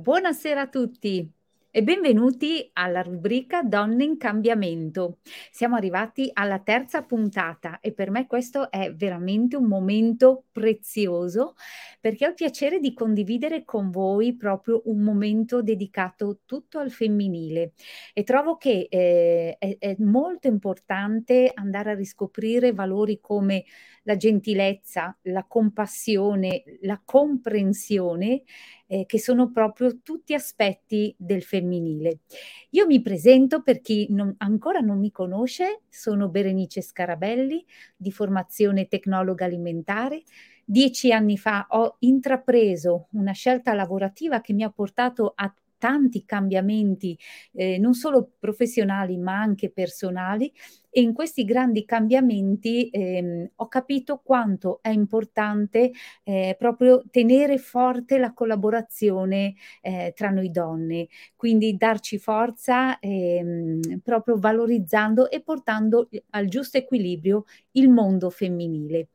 Buonasera a tutti e benvenuti alla rubrica Donne in cambiamento. Siamo arrivati alla terza puntata e per me questo è veramente un momento prezioso perché ho il piacere di condividere con voi proprio un momento dedicato tutto al femminile e trovo che eh, è, è molto importante andare a riscoprire valori come la gentilezza, la compassione, la comprensione eh, che sono proprio tutti aspetti del femminile. Io mi presento per chi non, ancora non mi conosce, sono Berenice Scarabelli, di formazione tecnologa alimentare. Dieci anni fa ho intrapreso una scelta lavorativa che mi ha portato a tanti cambiamenti, eh, non solo professionali ma anche personali e in questi grandi cambiamenti ehm, ho capito quanto è importante eh, proprio tenere forte la collaborazione eh, tra noi donne, quindi darci forza ehm, proprio valorizzando e portando al giusto equilibrio il mondo femminile.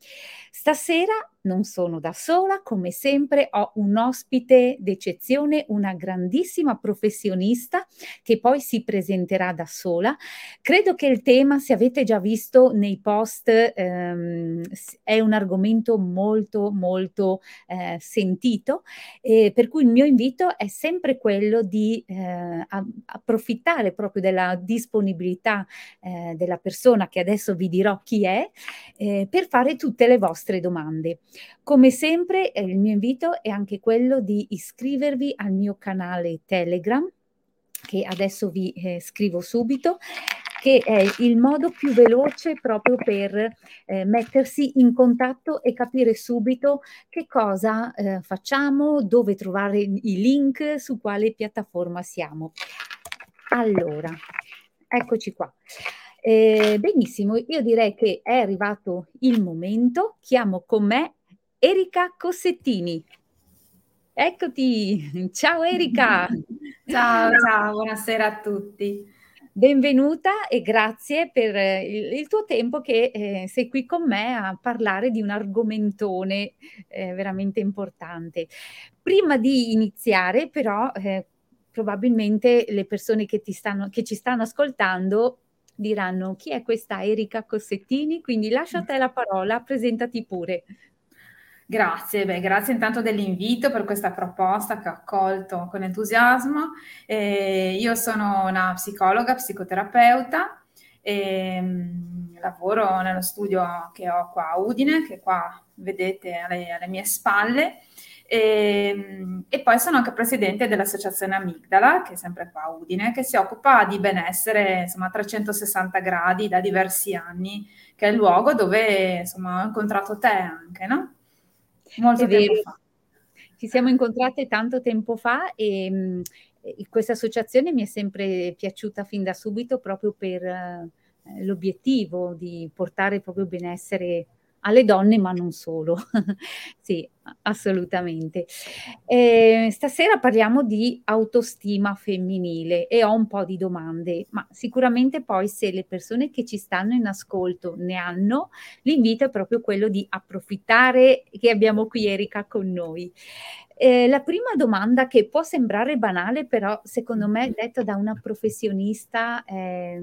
Stasera non sono da sola, come sempre ho un ospite d'eccezione, una grandissima professionista che poi si presenterà da sola. Credo che il tema, se avete già visto nei post, ehm, è un argomento molto molto eh, sentito, eh, per cui il mio invito è sempre quello di eh, approfittare proprio della disponibilità eh, della persona che adesso vi dirò chi è, eh, per fare tutte le vostre domande. Come sempre eh, il mio invito è anche quello di iscrivervi al mio canale Telegram, che adesso vi eh, scrivo subito, che è il modo più veloce proprio per eh, mettersi in contatto e capire subito che cosa eh, facciamo, dove trovare i link, su quale piattaforma siamo. Allora, eccoci qua. Eh, benissimo, io direi che è arrivato il momento. Chiamo con me Erika Cossettini. Eccoti, ciao Erika. ciao, ciao, buonasera a tutti. Benvenuta e grazie per il, il tuo tempo che eh, sei qui con me a parlare di un argomentone eh, veramente importante. Prima di iniziare, però, eh, probabilmente le persone che, stanno, che ci stanno ascoltando diranno chi è questa Erika Cossettini, quindi lascio a te la parola, presentati pure. Grazie, beh, grazie intanto dell'invito per questa proposta che ho accolto con entusiasmo. Eh, io sono una psicologa, psicoterapeuta e mh, lavoro nello studio che ho qua a Udine, che qua vedete alle, alle mie spalle. E, e, poi sono anche presidente dell'associazione Amigdala, che è sempre qua a Udine, che si occupa di benessere insomma, a 360 gradi da diversi anni, che è il luogo dove insomma, ho incontrato te anche, no? Molto tempo fa. Ci siamo incontrate tanto tempo fa e mh, questa associazione mi è sempre piaciuta fin da subito proprio per eh, l'obiettivo di portare proprio benessere alle donne, ma non solo. sì, assolutamente. Eh, stasera parliamo di autostima femminile e ho un po' di domande, ma sicuramente poi se le persone che ci stanno in ascolto ne hanno, l'invito è proprio quello di approfittare che abbiamo qui Erika con noi. Eh, la prima domanda che può sembrare banale, però secondo me detta da una professionista eh,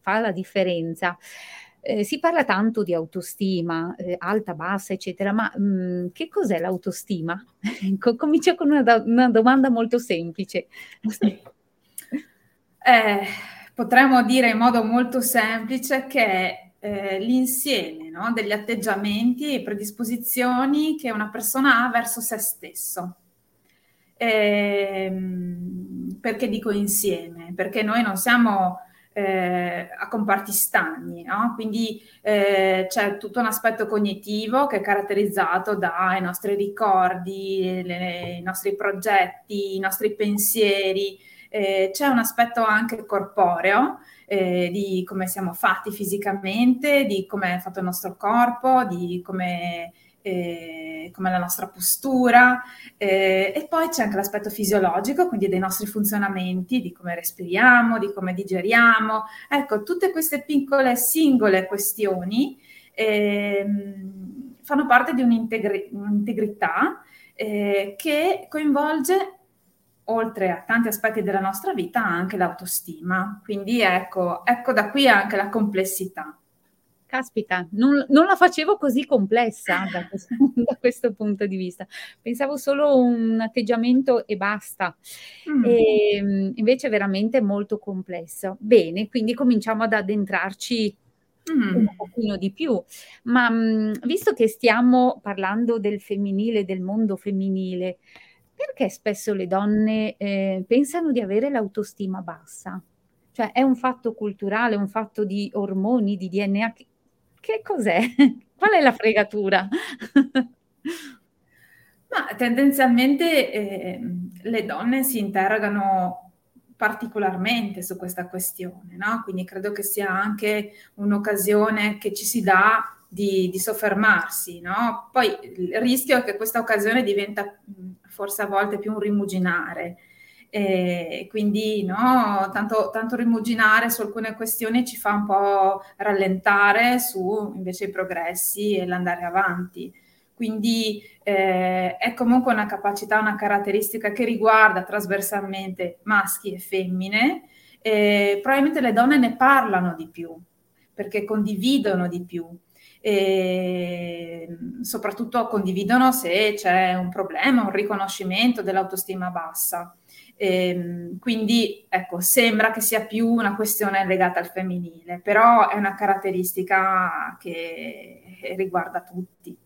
fa la differenza. Eh, si parla tanto di autostima, eh, alta, bassa, eccetera, ma mh, mm, che cos'è l'autostima? Comincio con una, do- una, domanda molto semplice. Eh, potremmo dire in modo molto semplice che eh, l'insieme no, degli atteggiamenti e predisposizioni che una persona ha verso se stesso. Ehm, perché dico insieme? Perché noi non siamo eh, a comparti stagni, no? quindi eh, c'è tutto un aspetto cognitivo che è caratterizzato dai nostri ricordi, le, i nostri progetti, i nostri pensieri, eh, c'è un aspetto anche corporeo eh, di come siamo fatti fisicamente, di come è fatto il nostro corpo, di come eh, come la nostra postura eh, e poi c'è anche l'aspetto fisiologico, quindi dei nostri funzionamenti, di come respiriamo, di come digeriamo. Ecco, tutte queste piccole singole questioni eh, fanno parte di un'integri- un'integrità eh, che coinvolge oltre a tanti aspetti della nostra vita, anche l'autostima. Quindi ecco, ecco da qui anche la complessità. Caspita, non, non la facevo così complessa da questo, da questo, punto di vista. Pensavo solo un atteggiamento e basta. Mm. E, ehm, invece è veramente molto complesso. Bene, quindi cominciamo ad addentrarci mm. un pochino di più. Ma mh, mm, visto che stiamo parlando del femminile, del mondo femminile, perché spesso le donne eh, pensano di avere l'autostima bassa? Cioè è un fatto culturale, un fatto di ormoni, di DNA? Che cos'è? Qual è la fregatura? Ma tendenzialmente eh, le donne si interrogano particolarmente su questa questione, no? Quindi credo che sia anche un'occasione che ci si dà di, di, soffermarsi, no? Poi il rischio è che questa occasione diventa forse a volte più un rimuginare, e quindi no, tanto, tanto rimuginare su alcune questioni ci fa un po' rallentare su invece i progressi e l'andare avanti. Quindi eh, è comunque una capacità, una caratteristica che riguarda trasversalmente maschi e femmine. Eh, probabilmente le donne ne parlano di più perché condividono di più e soprattutto condividono se c'è un problema, un riconoscimento dell'autostima bassa. Ehm, quindi ecco, sembra che sia più una questione legata al femminile, però è una caratteristica che riguarda tutti.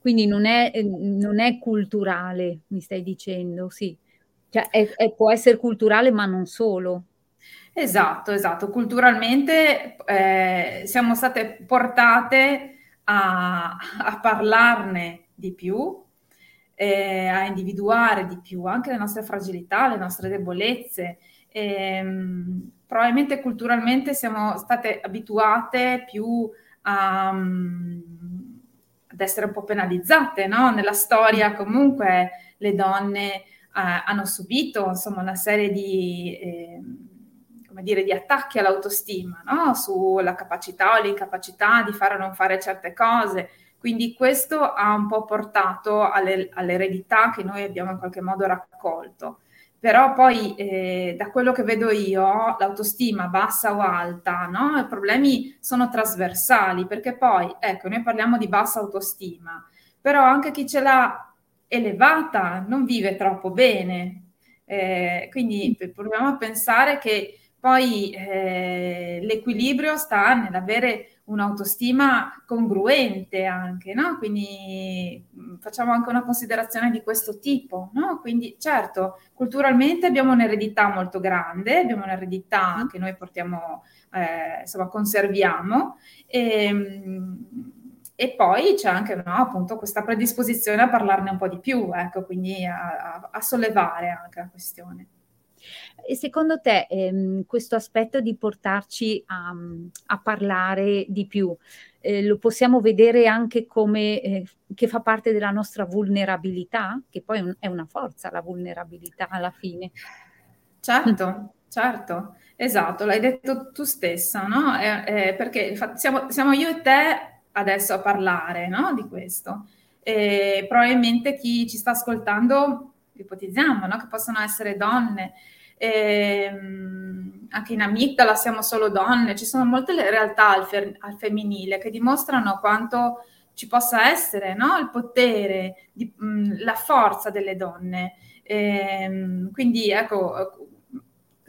Quindi non è, non è culturale, mi stai dicendo, sì. Cioè, è, è, può essere culturale, ma non solo. Esatto, esatto. Culturalmente eh, siamo state portate a, a parlarne di più, eh, a individuare di più anche le nostre fragilità, le nostre debolezze. E, mh, probabilmente culturalmente siamo state abituate più a, um, ad essere un po' penalizzate, no? Nella storia comunque le donne eh, hanno subito insomma una serie di... Eh, come dire, di attacchi all'autostima, no? sulla capacità o l'incapacità di fare o non fare certe cose, quindi questo ha un po' portato alle, all'eredità che noi abbiamo in qualche modo raccolto. Però poi eh, da quello che vedo io, l'autostima bassa o alta, no? i problemi sono trasversali, perché poi, ecco, noi parliamo di bassa autostima, però anche chi ce l'ha elevata non vive troppo bene. Eh, quindi proviamo a pensare che poi eh, l'equilibrio sta nell'avere un'autostima congruente anche, no? Quindi mm, facciamo anche una considerazione di questo tipo, no? Quindi certo, culturalmente abbiamo un'eredità molto grande, abbiamo un'eredità mm. che noi portiamo, eh, insomma, conserviamo e, ehm, e poi c'è anche no, appunto questa predisposizione a parlarne un po' di più, ecco, quindi a, a, a sollevare anche la questione. E secondo te ehm, questo aspetto di portarci a, a parlare di più, eh, lo possiamo vedere anche come eh, che fa parte della nostra vulnerabilità, che poi è una forza la vulnerabilità alla fine. Certo, certo, esatto, l'hai detto tu stessa, no? Eh, eh, perché siamo, siamo, io e te adesso a parlare no? di questo. E probabilmente chi ci sta ascoltando, ipotizziamo no? che possono essere donne, ehm, anche in Amigdala siamo solo donne, ci sono molte realtà al, fer- al femminile che dimostrano quanto ci possa essere no? il potere, di, mh, la forza delle donne. Ehm, quindi ecco,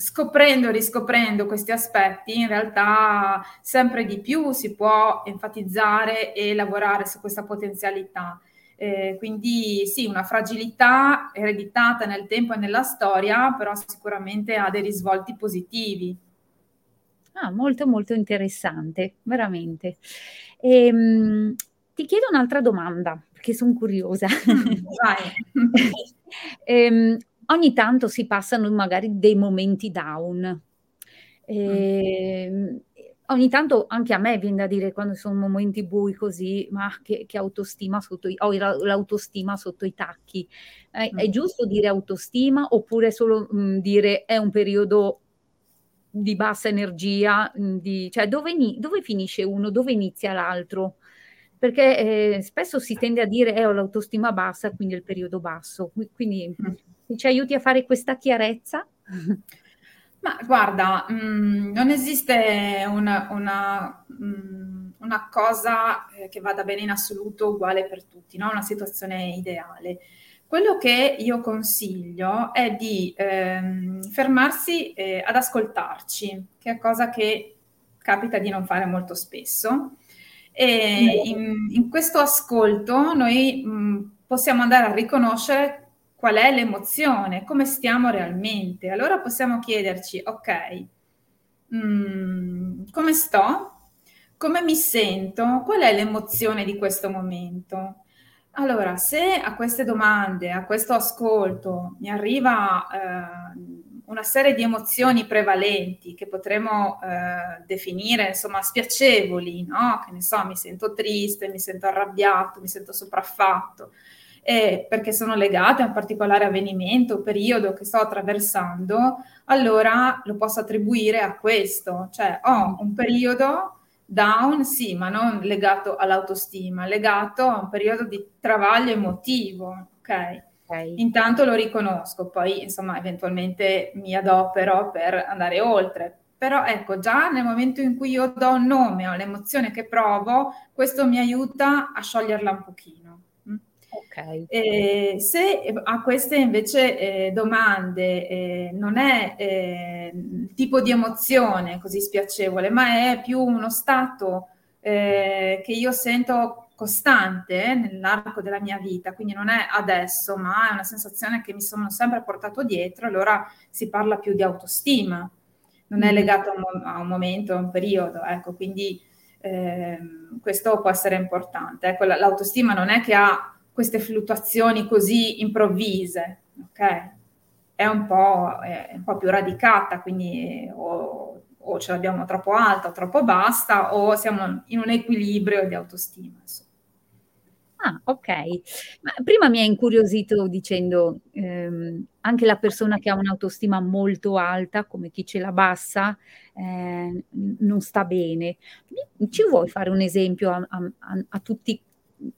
scoprendo e riscoprendo questi aspetti, in realtà sempre di più si può enfatizzare e lavorare su questa potenzialità. Eh, quindi sì, una fragilità ereditata nel tempo e nella storia, però sicuramente ha dei risvolti positivi. Ah, molto molto interessante, veramente. Ehm, ti chiedo un'altra domanda, perché sono curiosa. Mm, ehm, ogni tanto si passano magari dei momenti down. Ehm, ogni tanto anche a me viene da dire quando sono momenti bui così, ma che, che autostima sotto i, ho l'autostima sotto i tacchi. Eh, mm. È giusto dire autostima oppure solo mh, mm, dire è un periodo di bassa energia, mh, mm, di, cioè dove, dove, finisce uno, dove inizia l'altro? Perché eh, spesso si tende a dire eh, ho l'autostima bassa, quindi è il periodo basso. Quindi mm. Se ci aiuti a fare questa chiarezza. Ma guarda, mh, mm, non esiste una, una, mh, mm, una cosa eh, che vada bene in assoluto uguale per tutti, no? una situazione ideale. Quello che io consiglio è di ehm, fermarsi eh, ad ascoltarci, che è cosa che capita di non fare molto spesso. E in, in questo ascolto noi mh, possiamo andare a riconoscere qual è l'emozione, come stiamo realmente. Allora possiamo chiederci, ok, mh, come sto? Come mi sento? Qual è l'emozione di questo momento? Allora, se a queste domande, a questo ascolto mi arriva eh, una serie di emozioni prevalenti che potremmo eh, definire, insomma, spiacevoli, no? Che ne so, mi sento triste, mi sento arrabbiato, mi sento sopraffatto, eh, perché sono legate a un particolare avvenimento o periodo che sto attraversando, allora lo posso attribuire a questo, cioè ho un periodo down, sì, ma non legato all'autostima, legato a un periodo di travaglio emotivo, ok? Okay. Intanto lo riconosco, poi insomma eventualmente mi adopero per andare oltre. Però ecco, già nel momento in cui io do un nome all'emozione che provo, questo mi aiuta a scioglierla un pochino. Mm? Ok. E se a queste invece eh, domande eh, non è eh, tipo di emozione così spiacevole, ma è più uno stato eh, che io sento costante nell'arco della mia vita, quindi non è adesso, ma è una sensazione che mi sono sempre portato dietro, allora si parla più di autostima, non è mm. legato a un, a un momento, a un periodo, ecco, quindi eh, questo può essere importante. Ecco, l'autostima non è che ha queste fluttuazioni così improvvise, ok? È un po', è un po più radicata, quindi o o ce l'abbiamo troppo alta o troppo bassa o siamo in un equilibrio di autostima. Insomma. Ah, ok. Ma prima mi ha incuriosito dicendo, ehm, anche la persona che ha un'autostima molto alta, come chi ce l'ha bassa, eh, non sta bene. Ci vuoi fare un esempio a, a, a, tutti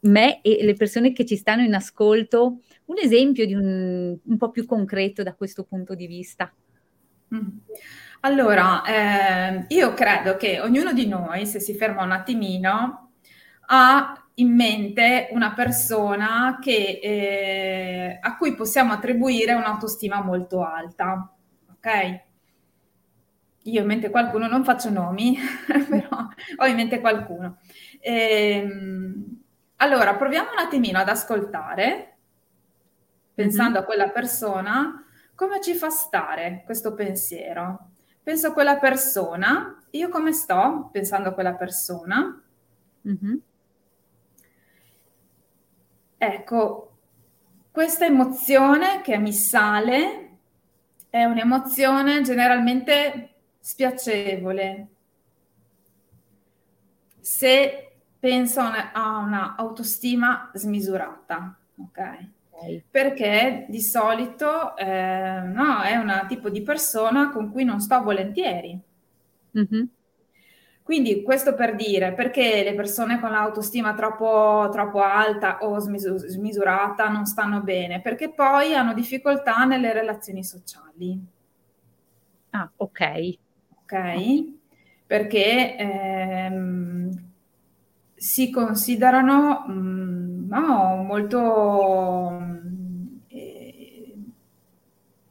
me e le persone che ci stanno in ascolto, un esempio di un, un po' più concreto da questo punto di vista? Mm. Allora, eh, io credo che ognuno di noi, se si ferma un attimino, ha in mente una persona che, eh, a cui possiamo attribuire un'autostima molto alta. Ok? Io in mente qualcuno, non faccio nomi, però ho in mente qualcuno. Ehm, allora, proviamo un attimino ad ascoltare, pensando mm-hmm. a quella persona, come ci fa stare questo pensiero. Penso a quella persona, io come sto pensando a quella persona? Mm-hmm Ecco, questa emozione che mi sale è un'emozione generalmente spiacevole. Se penso a un'autostima smisurata, ok? Perché di solito eh, no, è un tipo di persona con cui non sto volentieri. Mm-hmm. Quindi questo per dire perché le persone con l'autostima troppo, troppo alta o smisur- smisurata non stanno bene, perché poi hanno difficoltà nelle relazioni sociali. Ah, ok. Ok, perché ehm, si considerano mm, no, molto, eh,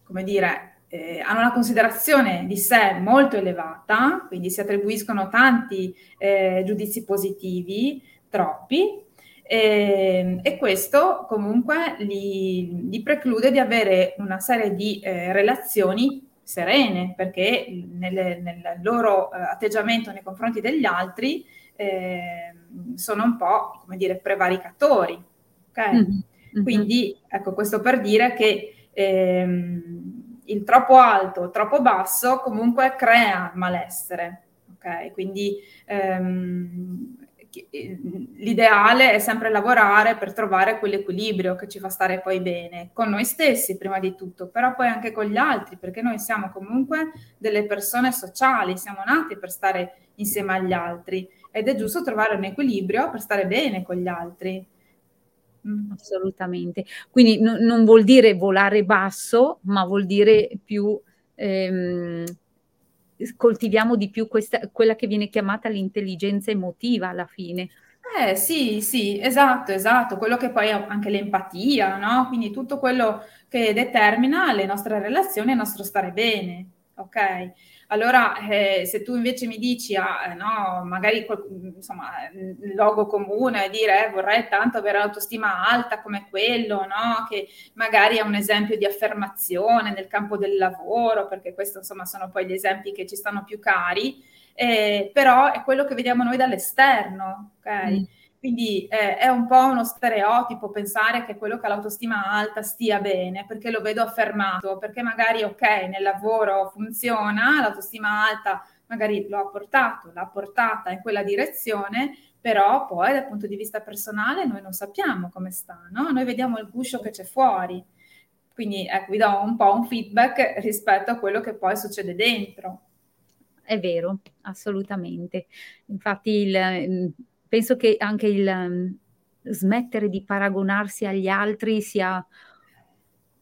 come dire, eh, hanno una considerazione di sé molto elevata, quindi si attribuiscono tanti eh, giudizi positivi, troppi, eh, e questo comunque li, li, preclude di avere una serie di eh, relazioni serene, perché nelle, nel loro eh, atteggiamento nei confronti degli altri ehm, sono un po', come dire, prevaricatori. Okay? Mm-hmm. Quindi, ecco, questo per dire che ehm, il troppo alto, troppo basso comunque crea malessere. Ok, quindi ehm, l'ideale è sempre lavorare per trovare quell'equilibrio che ci fa stare poi bene con noi stessi prima di tutto, però poi anche con gli altri, perché noi siamo comunque delle persone sociali, siamo nati per stare insieme agli altri ed è giusto trovare un equilibrio per stare bene con gli altri. Mm. Assolutamente. Quindi no, non vuol dire volare basso, ma vuol dire più ehm, coltiviamo di più questa, quella che viene chiamata l'intelligenza emotiva alla fine. Eh sì, sì, esatto, esatto, quello che poi è anche l'empatia, no? Quindi tutto quello che determina le nostre relazioni e il nostro stare bene, ok? Allora, eh, se tu invece mi dici, ah, eh, no, magari insomma, il logo comune, dire eh, vorrei tanto avere l'autostima alta come quello, no? che magari è un esempio di affermazione nel campo del lavoro, perché questi insomma sono poi gli esempi che ci stanno più cari, eh, però è quello che vediamo noi dall'esterno, ok? Mm quindi eh, è un po' uno stereotipo pensare che quello che ha l'autostima alta stia bene, perché lo vedo affermato, perché magari ok, nel lavoro funziona, l'autostima alta magari lo ha portato, l'ha portata in quella direzione, però poi dal punto di vista personale noi non sappiamo come sta, no? Noi vediamo il guscio che c'è fuori. Quindi ecco, vi do un po' un feedback rispetto a quello che poi succede dentro. È vero, assolutamente. Infatti il penso che anche il um, smettere di paragonarsi agli altri sia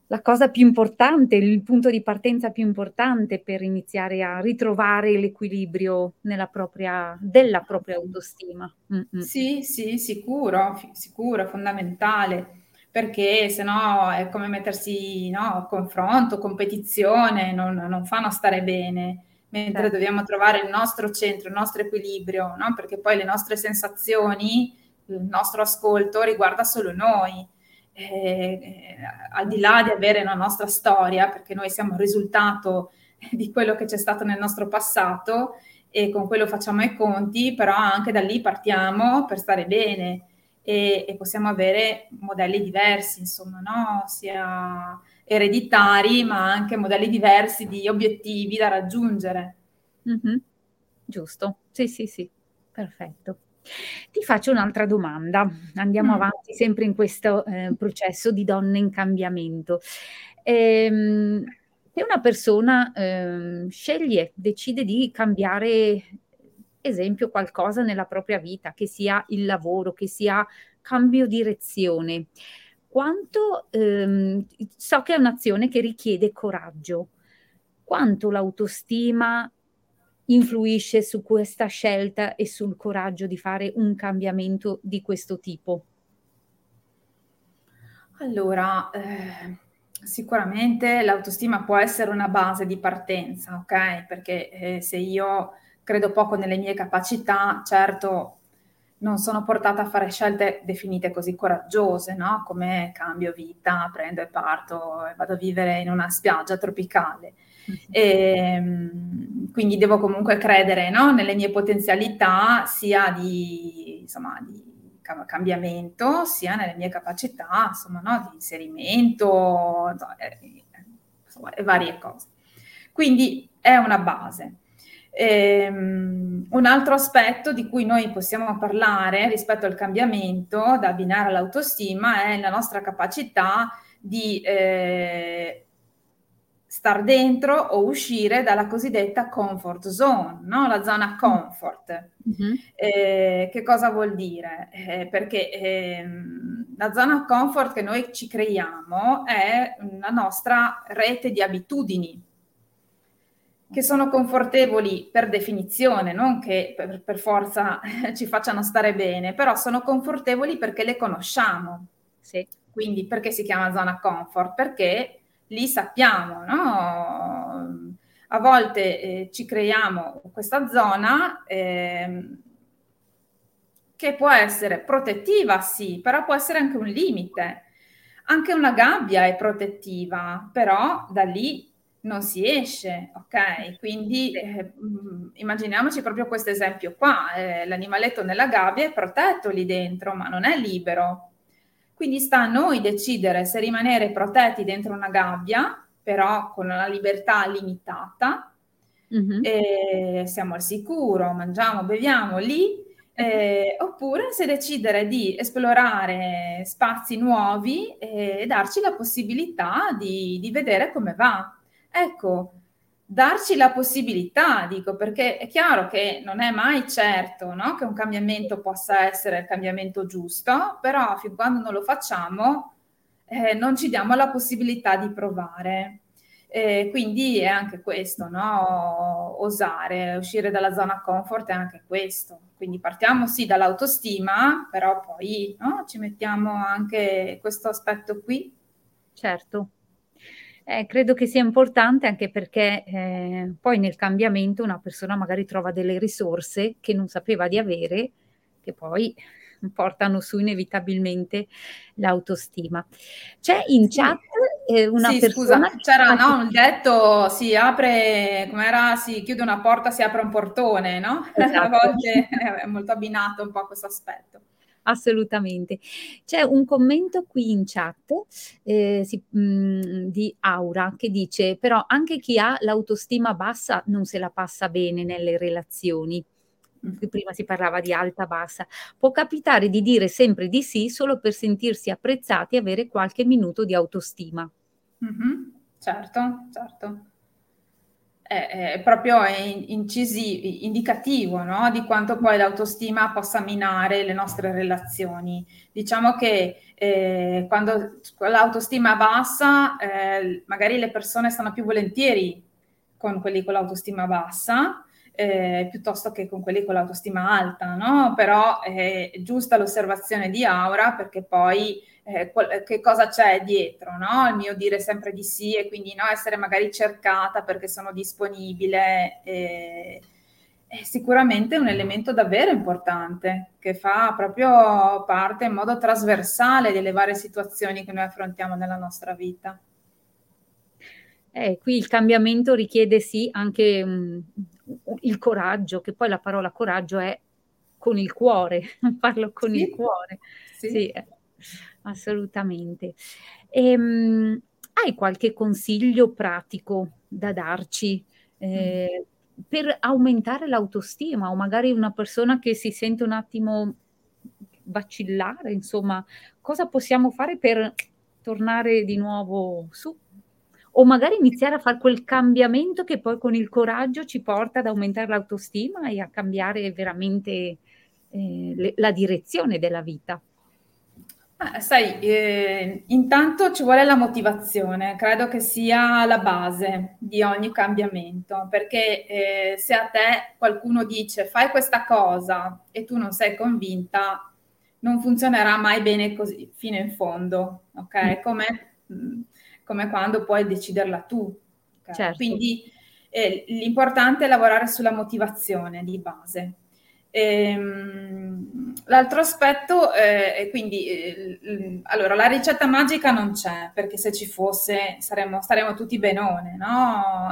la cosa più importante, il punto di partenza più importante per iniziare a ritrovare l'equilibrio propria, della propria autostima. Mm-mm. Sì, sì, sicuro, sicuro, fondamentale, perché se no è come mettersi no, confronto, competizione, non, non fanno stare bene mentre certo. dobbiamo trovare il nostro centro, il nostro equilibrio, no? perché poi le nostre sensazioni, il nostro ascolto riguarda solo noi. Eh, eh, al di là di avere una nostra storia, perché noi siamo il risultato di quello che c'è stato nel nostro passato e con quello facciamo i conti, però anche da lì partiamo per stare bene e, e possiamo avere modelli diversi, insomma, no? sia ereditari, ma anche modelli diversi di obiettivi da raggiungere. Mm-hmm. Giusto, sì, sì, sì, perfetto. Ti faccio un'altra domanda, andiamo mm. avanti sempre in questo eh, processo di donne in cambiamento. Ehm, se una persona eh, sceglie, decide di cambiare, esempio, qualcosa nella propria vita, che sia il lavoro, che sia cambio direzione, quanto ehm, so che è un'azione che richiede coraggio, quanto l'autostima influisce su questa scelta e sul coraggio di fare un cambiamento di questo tipo? Allora, eh, sicuramente l'autostima può essere una base di partenza, ok? Perché eh, se io credo poco nelle mie capacità, certo non sono portata a fare scelte definite così coraggiose, no? Come cambio vita, prendo e parto e vado a vivere in una spiaggia tropicale. Mm-hmm. E, ehm, quindi devo comunque credere no? nelle mie potenzialità sia di, insomma, di cambiamento, sia nelle mie capacità insomma, no? di inserimento insomma, e varie cose. Quindi è una base. Ehm, un altro aspetto di cui noi possiamo parlare rispetto al cambiamento da abbinare all'autostima è la nostra capacità di eh, star dentro o uscire dalla cosiddetta comfort zone, no? la zona comfort. Mm-hmm. Eh, che cosa vuol dire? Eh, perché ehm, la zona comfort che noi ci creiamo è la nostra rete di abitudini che sono confortevoli per definizione, non che per, per, forza ci facciano stare bene, però sono confortevoli perché le conosciamo. Sì. Quindi perché si chiama zona comfort? Perché lì sappiamo, no? A volte eh, ci creiamo questa zona eh, che può essere protettiva, sì, però può essere anche un limite. Anche una gabbia è protettiva, però da lì non si esce, ok? Quindi eh, mm, immaginiamoci proprio questo esempio qua, eh, l'animaletto nella gabbia è protetto lì dentro, ma non è libero. Quindi sta a noi decidere se rimanere protetti dentro una gabbia, però con una libertà limitata, mm-hmm. eh, siamo al sicuro, mangiamo, beviamo lì, eh, oppure se decidere di esplorare spazi nuovi e darci la possibilità di, di vedere come va. Ecco, darci la possibilità, dico, perché è chiaro che non è mai certo no? che un cambiamento possa essere il cambiamento giusto, però fin quando non lo facciamo eh, non ci diamo la possibilità di provare. Eh, quindi è anche questo, no? osare, uscire dalla zona comfort è anche questo. Quindi partiamo sì dall'autostima, però poi no? ci mettiamo anche questo aspetto qui. Certo. Eh, credo che sia importante anche perché eh, poi nel cambiamento una persona magari trova delle risorse che non sapeva di avere, che poi portano su inevitabilmente l'autostima. C'è in sì. chat eh, una sì, persona... Scusa, c'era no, il detto si apre, come era, si chiude una porta, si apre un portone, no? Esatto. A volte è molto abbinato un po' a questo aspetto assolutamente. C'è un commento qui in chat eh, si, mh, mm, di Aura che dice però anche chi ha l'autostima bassa non se la passa bene nelle relazioni prima si parlava di alta bassa, può capitare di dire sempre di sì solo per sentirsi apprezzati e avere qualche minuto di autostima. Mm-hmm. Certo, certo. È, è proprio incisi, indicativo no? di quanto poi l'autostima possa minare le nostre relazioni. Diciamo che eh, quando l'autostima è bassa, eh, magari le persone stanno più volentieri con quelli con l'autostima bassa, eh, piuttosto che con quelli con l'autostima alta, no? Però è giusta l'osservazione di Aura perché poi eh, qual- che cosa c'è dietro, no? Il mio dire sempre di sì e quindi no, essere magari cercata perché sono disponibile eh, è sicuramente un elemento davvero importante che fa proprio parte in modo trasversale delle varie situazioni che noi affrontiamo nella nostra vita. Eh, qui il cambiamento richiede sì anche um, il coraggio, che poi la parola coraggio è con il cuore, parlo con sì. il cuore. Sì, sì eh, assolutamente. Ehm, hai qualche consiglio pratico da darci eh, mm. per aumentare l'autostima o magari una persona che si sente un attimo vacillare, insomma, cosa possiamo fare per tornare di nuovo su? o magari iniziare a fare quel cambiamento che poi con il coraggio ci porta ad aumentare l'autostima e a cambiare veramente eh, le, la direzione della vita. Eh, sai, eh, intanto ci vuole la motivazione, credo che sia la base di ogni cambiamento, perché eh, se a te qualcuno dice fai questa cosa e tu non sei convinta, non funzionerà mai bene così fino in fondo, ok? Mm. Come mm, come quando puoi deciderla tu. Okay? Certo. Quindi eh, l'importante è lavorare sulla motivazione di base. Ehm, l'altro aspetto eh, è quindi, eh, allora, la ricetta magica non c'è, perché se ci fosse saremmo, staremmo tutti benone, no?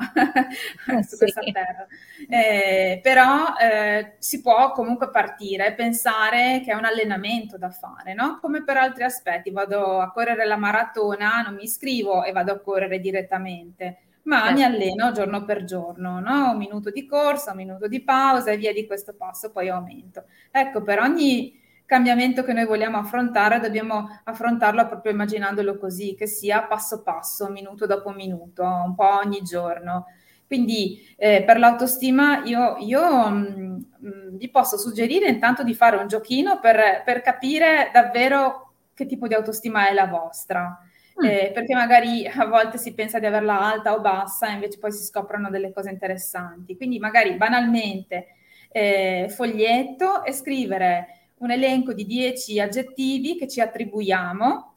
Eh, Su questa terra. Eh, però eh, si può comunque partire e pensare che è un allenamento da fare, no? Come per altri aspetti, vado a correre la maratona, non mi iscrivo e vado a correre direttamente ma certo. mi alleno giorno per giorno, no? un minuto di corsa, un minuto di pausa e via di questo passo poi aumento. Ecco, per ogni cambiamento che noi vogliamo affrontare dobbiamo affrontarlo proprio immaginandolo così, che sia passo passo, minuto dopo minuto, un po' ogni giorno. Quindi eh, per l'autostima io, io mh, mh, vi posso suggerire intanto di fare un giochino per, per capire davvero che tipo di autostima è la vostra. Mm. eh, perché magari a volte si pensa di averla alta o bassa e invece poi si scoprono delle cose interessanti. Quindi magari banalmente eh, foglietto e scrivere un elenco di 10 aggettivi che ci attribuiamo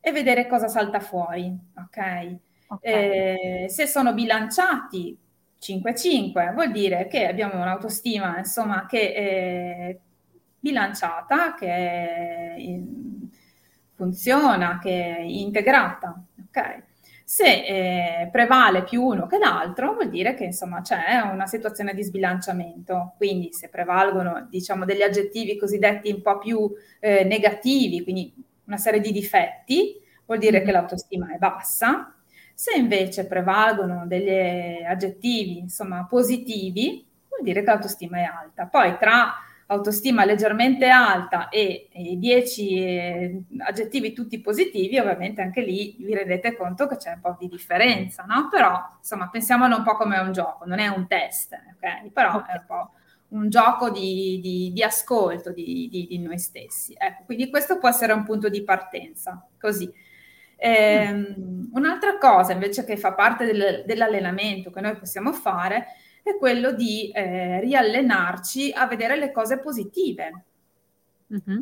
e vedere cosa salta fuori, ok? okay. Eh, se sono bilanciati 5-5 vuol dire che abbiamo un'autostima insomma che è bilanciata, che è in, funziona, che è integrata. Okay? Se eh, prevale più uno che l'altro, vuol dire che insomma c'è una situazione di sbilanciamento. Quindi se prevalgono diciamo degli aggettivi cosiddetti un po' più eh, negativi, quindi una serie di difetti, vuol dire mm-hmm. che l'autostima è bassa. Se invece prevalgono degli aggettivi insomma positivi, vuol dire che l'autostima è alta. Poi tra autostima leggermente alta e, 10 eh, aggettivi tutti positivi, ovviamente anche lì vi rendete conto che c'è un po' di differenza, no? Però, insomma, pensiamolo un po' come un gioco, non è un test, ok? Però okay. è un po' un gioco di, di, di ascolto di, di, noi stessi. Ecco, quindi questo può essere un punto di partenza, così. Eh, un'altra cosa invece che fa parte del, dell'allenamento che noi possiamo fare è quello di eh, riallenarci a vedere le cose positive mm-hmm.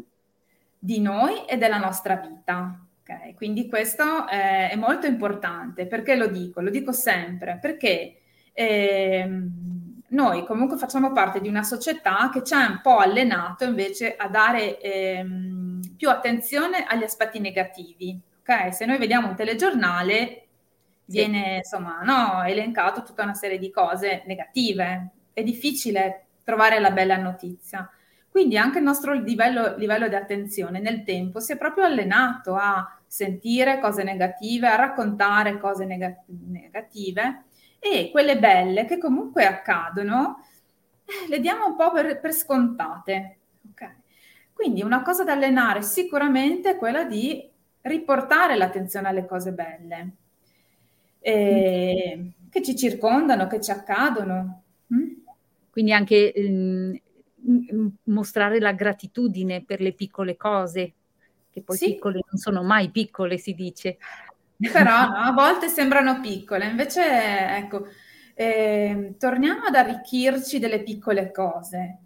di noi e della nostra vita. Okay? Quindi questo è, è, molto importante. Perché lo dico? Lo dico sempre perché eh, noi comunque facciamo parte di una società che ci ha un po' allenato invece a dare ehm, più attenzione agli aspetti negativi. Okay? Se noi vediamo un telegiornale viene insomma no, elencato tutta una serie di cose negative. È difficile trovare la bella notizia. Quindi anche il nostro livello, livello di attenzione nel tempo si è proprio allenato a sentire cose negative, a raccontare cose neg- negative e quelle belle che comunque accadono eh, le diamo un po' per, per scontate. Okay. Quindi una cosa da allenare sicuramente è quella di riportare l'attenzione alle cose belle eh, che ci circondano, che ci accadono. Mm? Quindi anche eh, mostrare la gratitudine per le piccole cose, che poi sì. piccole non sono mai piccole, si dice. Però no, a volte sembrano piccole, invece ecco, eh, torniamo ad arricchirci delle piccole cose,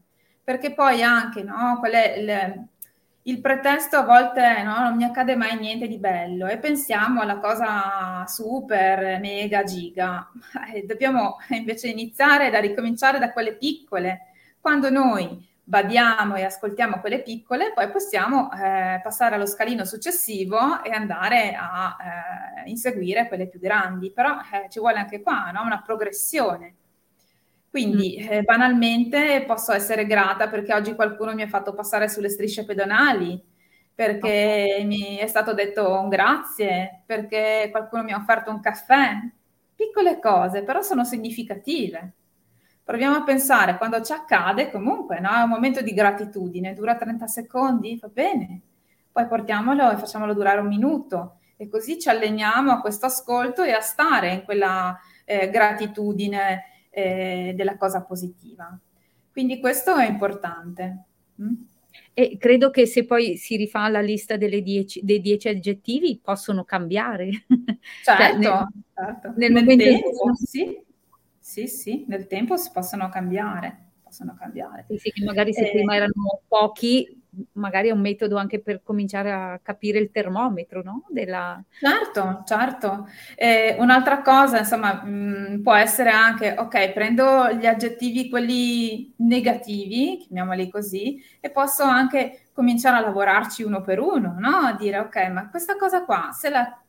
perché poi anche no, quelle, le, il pretesto a volte no, non mi accade mai niente di bello e pensiamo alla cosa super, mega, giga. Dobbiamo invece iniziare da ricominciare da quelle piccole. Quando noi badiamo e ascoltiamo quelle piccole, poi possiamo eh, passare allo scalino successivo e andare a eh, inseguire quelle più grandi. Però eh, ci vuole anche qua no? una progressione. Quindi mm. eh, banalmente posso essere grata perché oggi qualcuno mi ha fatto passare sulle strisce pedonali, perché oh. mi è stato detto un grazie, perché qualcuno mi ha offerto un caffè. Piccole cose, però sono significative. Proviamo a pensare, quando ci accade, comunque, no? è un momento di gratitudine, dura 30 secondi, va bene. Poi portiamolo e facciamolo durare un minuto e così ci alleniamo a questo ascolto e a stare in quella eh, gratitudine eh, della cosa positiva. Quindi questo è importante. Mm? E credo che se poi si rifà alla lista dieci, dei dieci aggettivi possono cambiare. Certo, cioè, nel, certo. nel, nel tempo, sono... sì, sì, sì, nel tempo si possono cambiare. Possono cambiare. Sì, sì, magari se eh, prima erano pochi, magari è un metodo anche per cominciare a capire il termometro, no? Della... Certo, certo. Eh, un'altra cosa, insomma, mh, mm, può essere anche, ok, prendo gli aggettivi, quelli negativi, chiamiamoli così, e posso anche cominciare a lavorarci uno per uno, no? A dire, ok, ma questa cosa qua, se, la,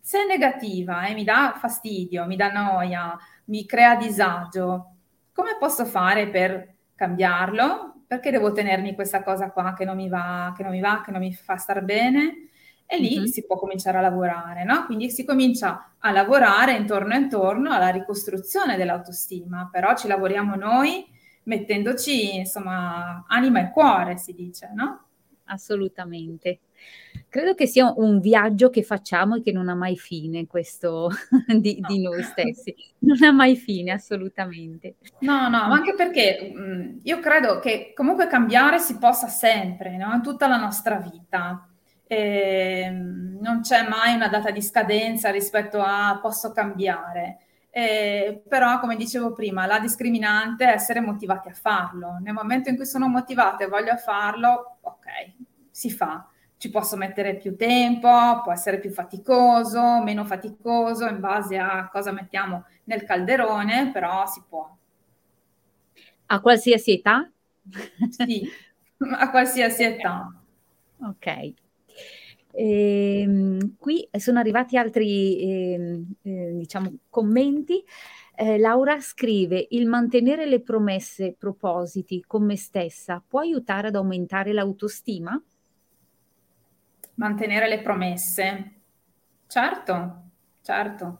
se è negativa e mi dà fastidio, mi dà noia, mi crea disagio, come posso fare per cambiarlo? Perché devo tenermi questa cosa qua che non mi va, che non mi, va, che non mi fa star bene? E lì mm-hmm. si può cominciare a lavorare, no? Quindi si comincia a lavorare intorno e intorno alla ricostruzione dell'autostima, però ci lavoriamo noi mettendoci, insomma, anima e cuore, si dice, no? Assolutamente. Credo che sia un viaggio che facciamo e che non ha mai fine, questo di, no. di noi stessi. Non ha mai fine, assolutamente. No, no, ma anche perché mh, io credo che comunque cambiare si possa sempre, no? in tutta la nostra vita. E, non c'è mai una data di scadenza rispetto a posso cambiare. Eh, però, come dicevo prima, la discriminante è essere motivati a farlo. Nel momento in cui sono motivata e voglio farlo, ok, si fa ci posso mettere più tempo, può essere più faticoso, meno faticoso in base a cosa mettiamo nel calderone, però si può. A qualsiasi età? Sì, a qualsiasi età. Ok. Ehm, qui sono arrivati altri eh, eh, diciamo, commenti. Eh, Laura scrive: Il mantenere le promesse, propositi con me stessa può aiutare ad aumentare l'autostima? Mantenere le promesse. Certo, certo.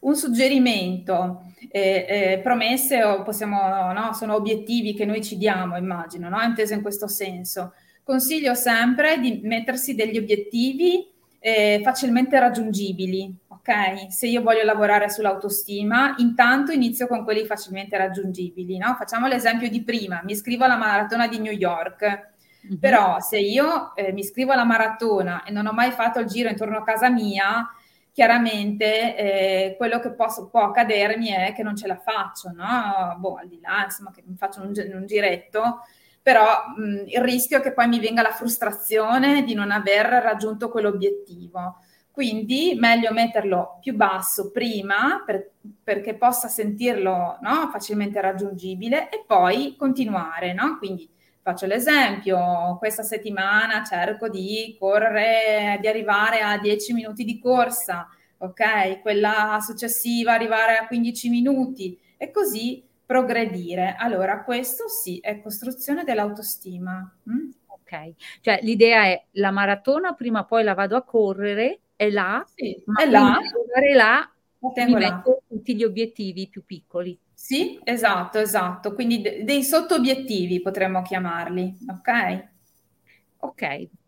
un suggerimento, eh, eh, promesse o possiamo, no, sono obiettivi che noi ci diamo, immagino, no? inteso in questo senso. Consiglio sempre di mettersi degli obiettivi eh, facilmente raggiungibili, ok? Se io voglio lavorare sull'autostima, intanto inizio con quelli facilmente raggiungibili, no? Facciamo l'esempio di prima, mi iscrivo alla maratona di New York, mm-hmm. però se io eh, mi iscrivo alla maratona e non ho mai fatto il giro intorno a casa mia, chiaramente eh, quello che posso, può accadermi è che non ce la faccio, no? Boh, al di là, insomma, che mi faccio un, un giretto, però mh, il rischio è che poi mi venga la frustrazione di non aver raggiunto quell'obiettivo. Quindi meglio metterlo più basso prima per, perché possa sentirlo no? facilmente raggiungibile e poi continuare. No? Quindi faccio l'esempio, questa settimana cerco di correre, di arrivare a 10 minuti di corsa, ok? Quella successiva arrivare a 15 minuti e così progredire. Allora, questo sì, è costruzione dell'autostima. Mm? Ok, cioè l'idea è la maratona, prima o poi la vado a correre è là, sì, ma è là. arrivare là mi metto tutti gli obiettivi più piccoli. Sì, esatto, esatto. Quindi de- dei sotto-obiettivi potremmo chiamarli, ok? Ok,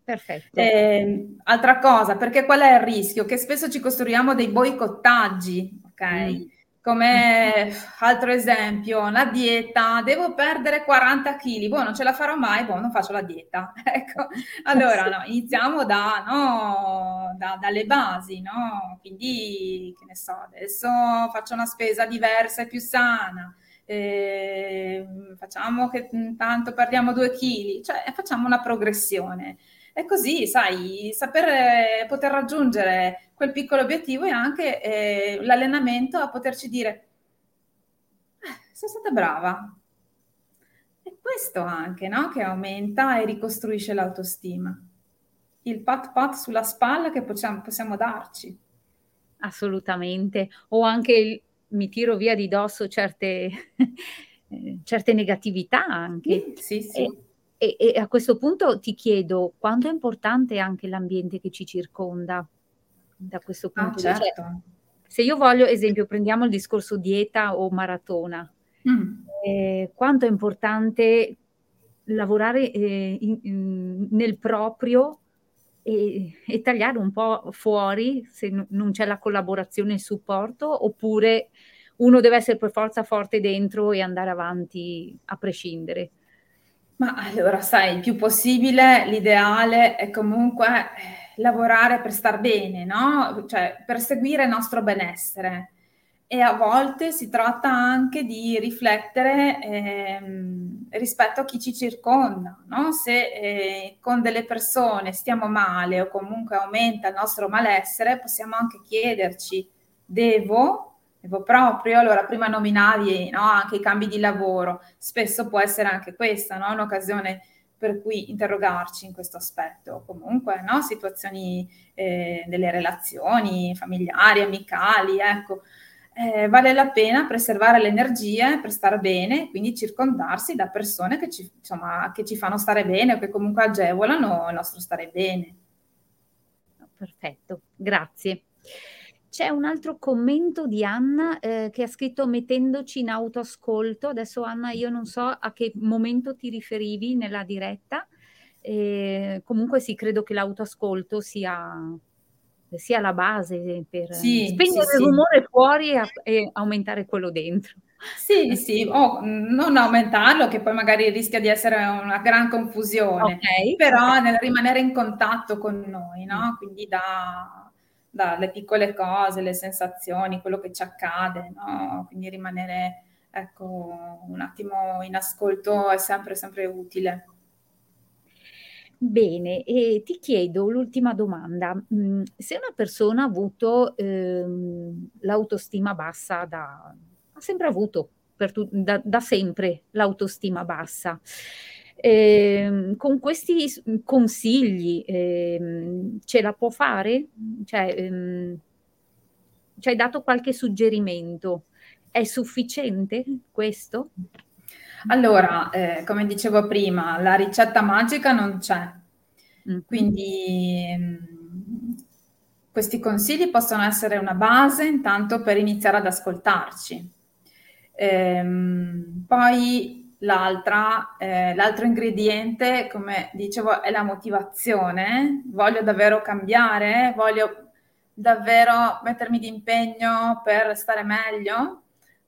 perfetto. Eh, altra cosa, perché qual è il rischio? Che spesso ci costruiamo dei boicottaggi, ok? Mm. Come altro esempio, la dieta, devo perdere 40 kg, boh, non ce la farò mai, boh, non faccio la dieta. ecco, allora no, iniziamo da, no, da, dalle basi, no? Quindi, che ne so, adesso faccio una spesa diversa e più sana, eh, facciamo che tanto perdiamo 2 kg, cioè facciamo una progressione. E così, sai, saper poter raggiungere quel piccolo obiettivo e anche eh, l'allenamento a poterci dire, eh, sono stata brava. È questo anche, no? Che aumenta e ricostruisce l'autostima. Il pat pat sulla spalla che possiamo, possiamo darci. Assolutamente. O anche il, mi tiro via di dosso certe, certe negatività anche. Sì, sì. E, e, e, a questo punto ti chiedo quanto è importante anche l'ambiente che ci circonda da questo ah, punto ah, di vista. Certo. Se io voglio, esempio, prendiamo il discorso dieta o maratona, mm. eh, quanto è importante lavorare eh, in, in, nel proprio e, e, tagliare un po' fuori se n- non c'è la collaborazione e il supporto, oppure uno deve essere per forza forte dentro e andare avanti a prescindere. Ma allora, sai, il più possibile, l'ideale è comunque eh, lavorare per star bene, no? Cioè, per seguire il nostro benessere. E a volte si tratta anche di riflettere ehm, rispetto a chi ci circonda, no? Se eh, con delle persone stiamo male o comunque aumenta il nostro malessere, possiamo anche chiederci, devo Devo proprio, allora prima nominavi no, anche i cambi di lavoro, spesso può essere anche questa no, un'occasione per cui interrogarci in questo aspetto. Comunque, no, situazioni eh, delle relazioni familiari, amicali, ecco, eh, vale la pena preservare le energie per stare bene, quindi circondarsi da persone che ci, insomma, che ci fanno stare bene o che comunque agevolano il nostro stare bene. Perfetto, grazie. C'è un altro commento di Anna eh, che ha scritto mettendoci in autoascolto. Adesso Anna, io non so a che momento ti riferivi nella diretta. Eh, comunque sì, credo che l'autoascolto sia, sia la base per sì, spegnere sì, il rumore sì. fuori e, e, aumentare quello dentro. Sì, sì, o non aumentarlo, che poi magari rischia di essere una gran confusione, okay. però nel rimanere in contatto con noi, no? Quindi da dalle piccole cose, le sensazioni, quello che ci accade, no? quindi rimanere ecco, un attimo in ascolto è sempre, sempre utile. Bene, e ti chiedo l'ultima domanda. Mm, se una persona ha avuto ehm, l'autostima bassa, da, ha sempre avuto tu, da, da sempre l'autostima bassa, eh, con questi consigli eh, ce la può fare? Cioè, ehm, ci hai dato qualche suggerimento? È sufficiente questo? Allora, eh, come dicevo prima, la ricetta magica non c'è, mm. quindi questi consigli possono essere una base intanto per iniziare ad ascoltarci. Ehm, poi l'altra, eh, l'altro ingrediente, come dicevo, è la motivazione. Voglio davvero cambiare, voglio davvero mettermi d'impegno per stare meglio.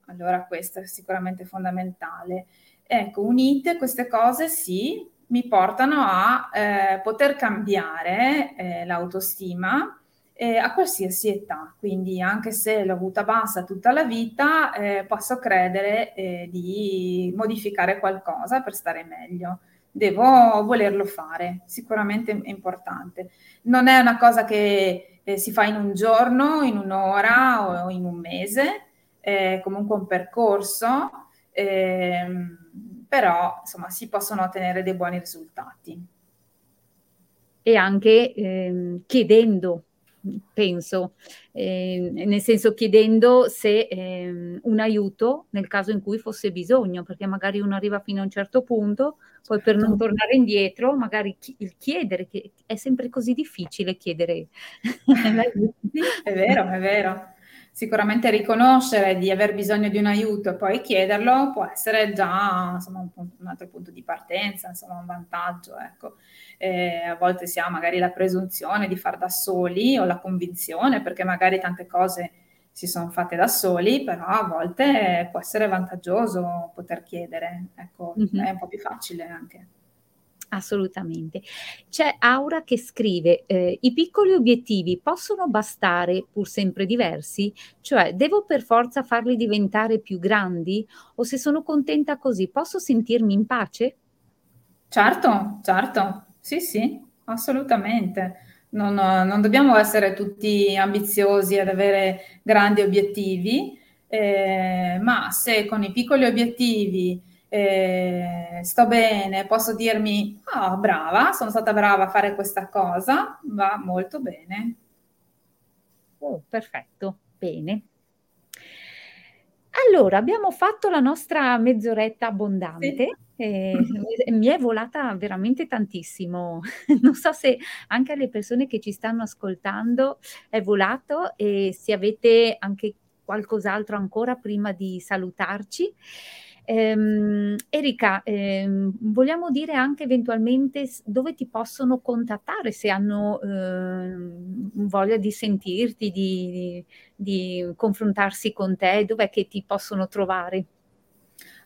Allora questo è sicuramente fondamentale. Ecco, unite queste cose sì, mi portano a eh, poter cambiare eh, l'autostima eh, a qualsiasi età. Quindi anche se l'ho avuta bassa tutta la vita, eh, posso credere eh, di modificare qualcosa per stare meglio. Devo volerlo fare, sicuramente è importante. Non è una cosa che eh, si fa in un giorno, in un'ora o in un mese, è comunque un percorso, ehm, però insomma si possono ottenere dei buoni risultati. E anche ehm, chiedendo penso, eh, nel senso chiedendo se eh, un aiuto nel caso in cui fosse bisogno, perché magari uno arriva fino a un certo punto, poi per non certo. tornare indietro, magari chi- il chiedere, che è sempre così difficile chiedere. è vero, è vero sicuramente riconoscere di aver bisogno di un aiuto e poi chiederlo può essere già insomma, un, punto, un, altro punto di partenza, insomma un vantaggio. Ecco. Eh, a volte si ha magari la presunzione di far da soli o la convinzione perché magari tante cose si sono fatte da soli, però a volte può essere vantaggioso poter chiedere, ecco, mm-hmm. è un po' più facile anche. Assolutamente. C'è Aura che scrive, eh, i piccoli obiettivi possono bastare pur sempre diversi? Cioè, devo per forza farli diventare più grandi? O se sono contenta così, posso sentirmi in pace? Certo, certo, sì, sì, assolutamente. Non, non dobbiamo essere tutti ambiziosi ad avere grandi obiettivi, eh, ma se con i piccoli obiettivi eh, sto bene, posso dirmi, ah, oh, brava, sono stata brava a fare questa cosa, va molto bene. Oh, perfetto, bene. Allora, abbiamo fatto la nostra mezz'oretta abbondante. Sì. Eh, mi è volata veramente tantissimo. Non so se anche alle persone che ci stanno ascoltando è volato e se avete anche qualcos'altro ancora prima di salutarci. Ehm, Erika, ehm, vogliamo dire anche eventualmente dove ti possono contattare se hanno ehm, voglia di sentirti, di, di, confrontarsi con te, dov'è che ti possono trovare?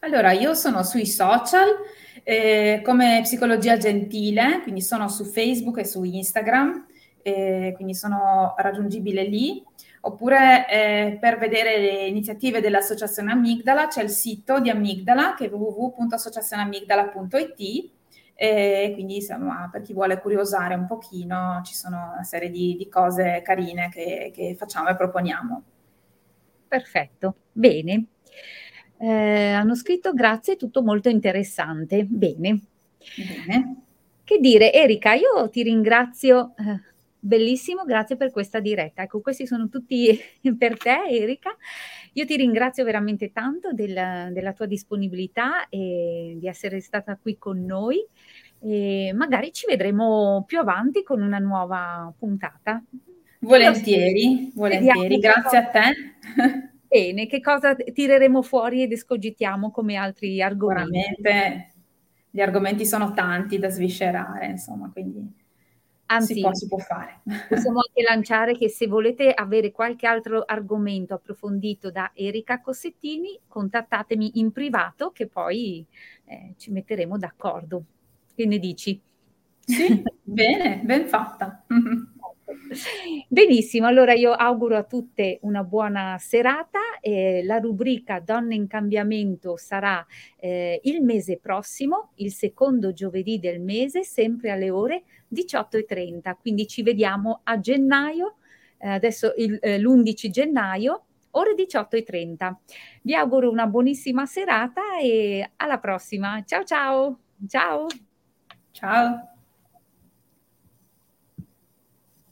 Allora, io sono sui social eh, come Psicologia Gentile, quindi sono su Facebook e su Instagram, eh, quindi sono raggiungibile lì oppure eh, per vedere le iniziative dell'Associazione Amigdala c'è il sito di Amigdala che è www.associazioneamigdala.it e quindi insomma, per chi vuole curiosare un pochino ci sono una serie di, di cose carine che, che, facciamo e proponiamo. Perfetto, bene. Eh, hanno scritto grazie, tutto molto interessante. Bene. Bene. Che dire, Erika, io ti ringrazio. Eh, Bellissimo, grazie per questa diretta. Ecco, questi sono tutti per te, Erika. Io ti ringrazio veramente tanto del, della tua disponibilità e di essere stata qui con noi. E magari ci vedremo più avanti con una nuova puntata. Volentieri, volentieri, grazie a te. Bene, che cosa tireremo fuori ed escogitiamo come altri argomenti? Sicuramente gli argomenti sono tanti da sviscerare, insomma, quindi Anzi, si può, si può fare. Possiamo anche lanciare che se volete avere qualche altro argomento approfondito da Erika Cossettini, contattatemi in privato che poi eh, ci metteremo d'accordo. Che ne dici? Sì, bene, ben fatta. Benissimo, allora io auguro a tutte una buona serata. Eh, la rubrica Donne in cambiamento sarà eh, il mese prossimo, il secondo giovedì del mese, sempre alle ore 18.30. Quindi ci vediamo a gennaio, eh, adesso il, eh, l'11 gennaio, ore 18.30. Vi auguro una buonissima serata e alla prossima. Ciao ciao. Ciao. Ciao.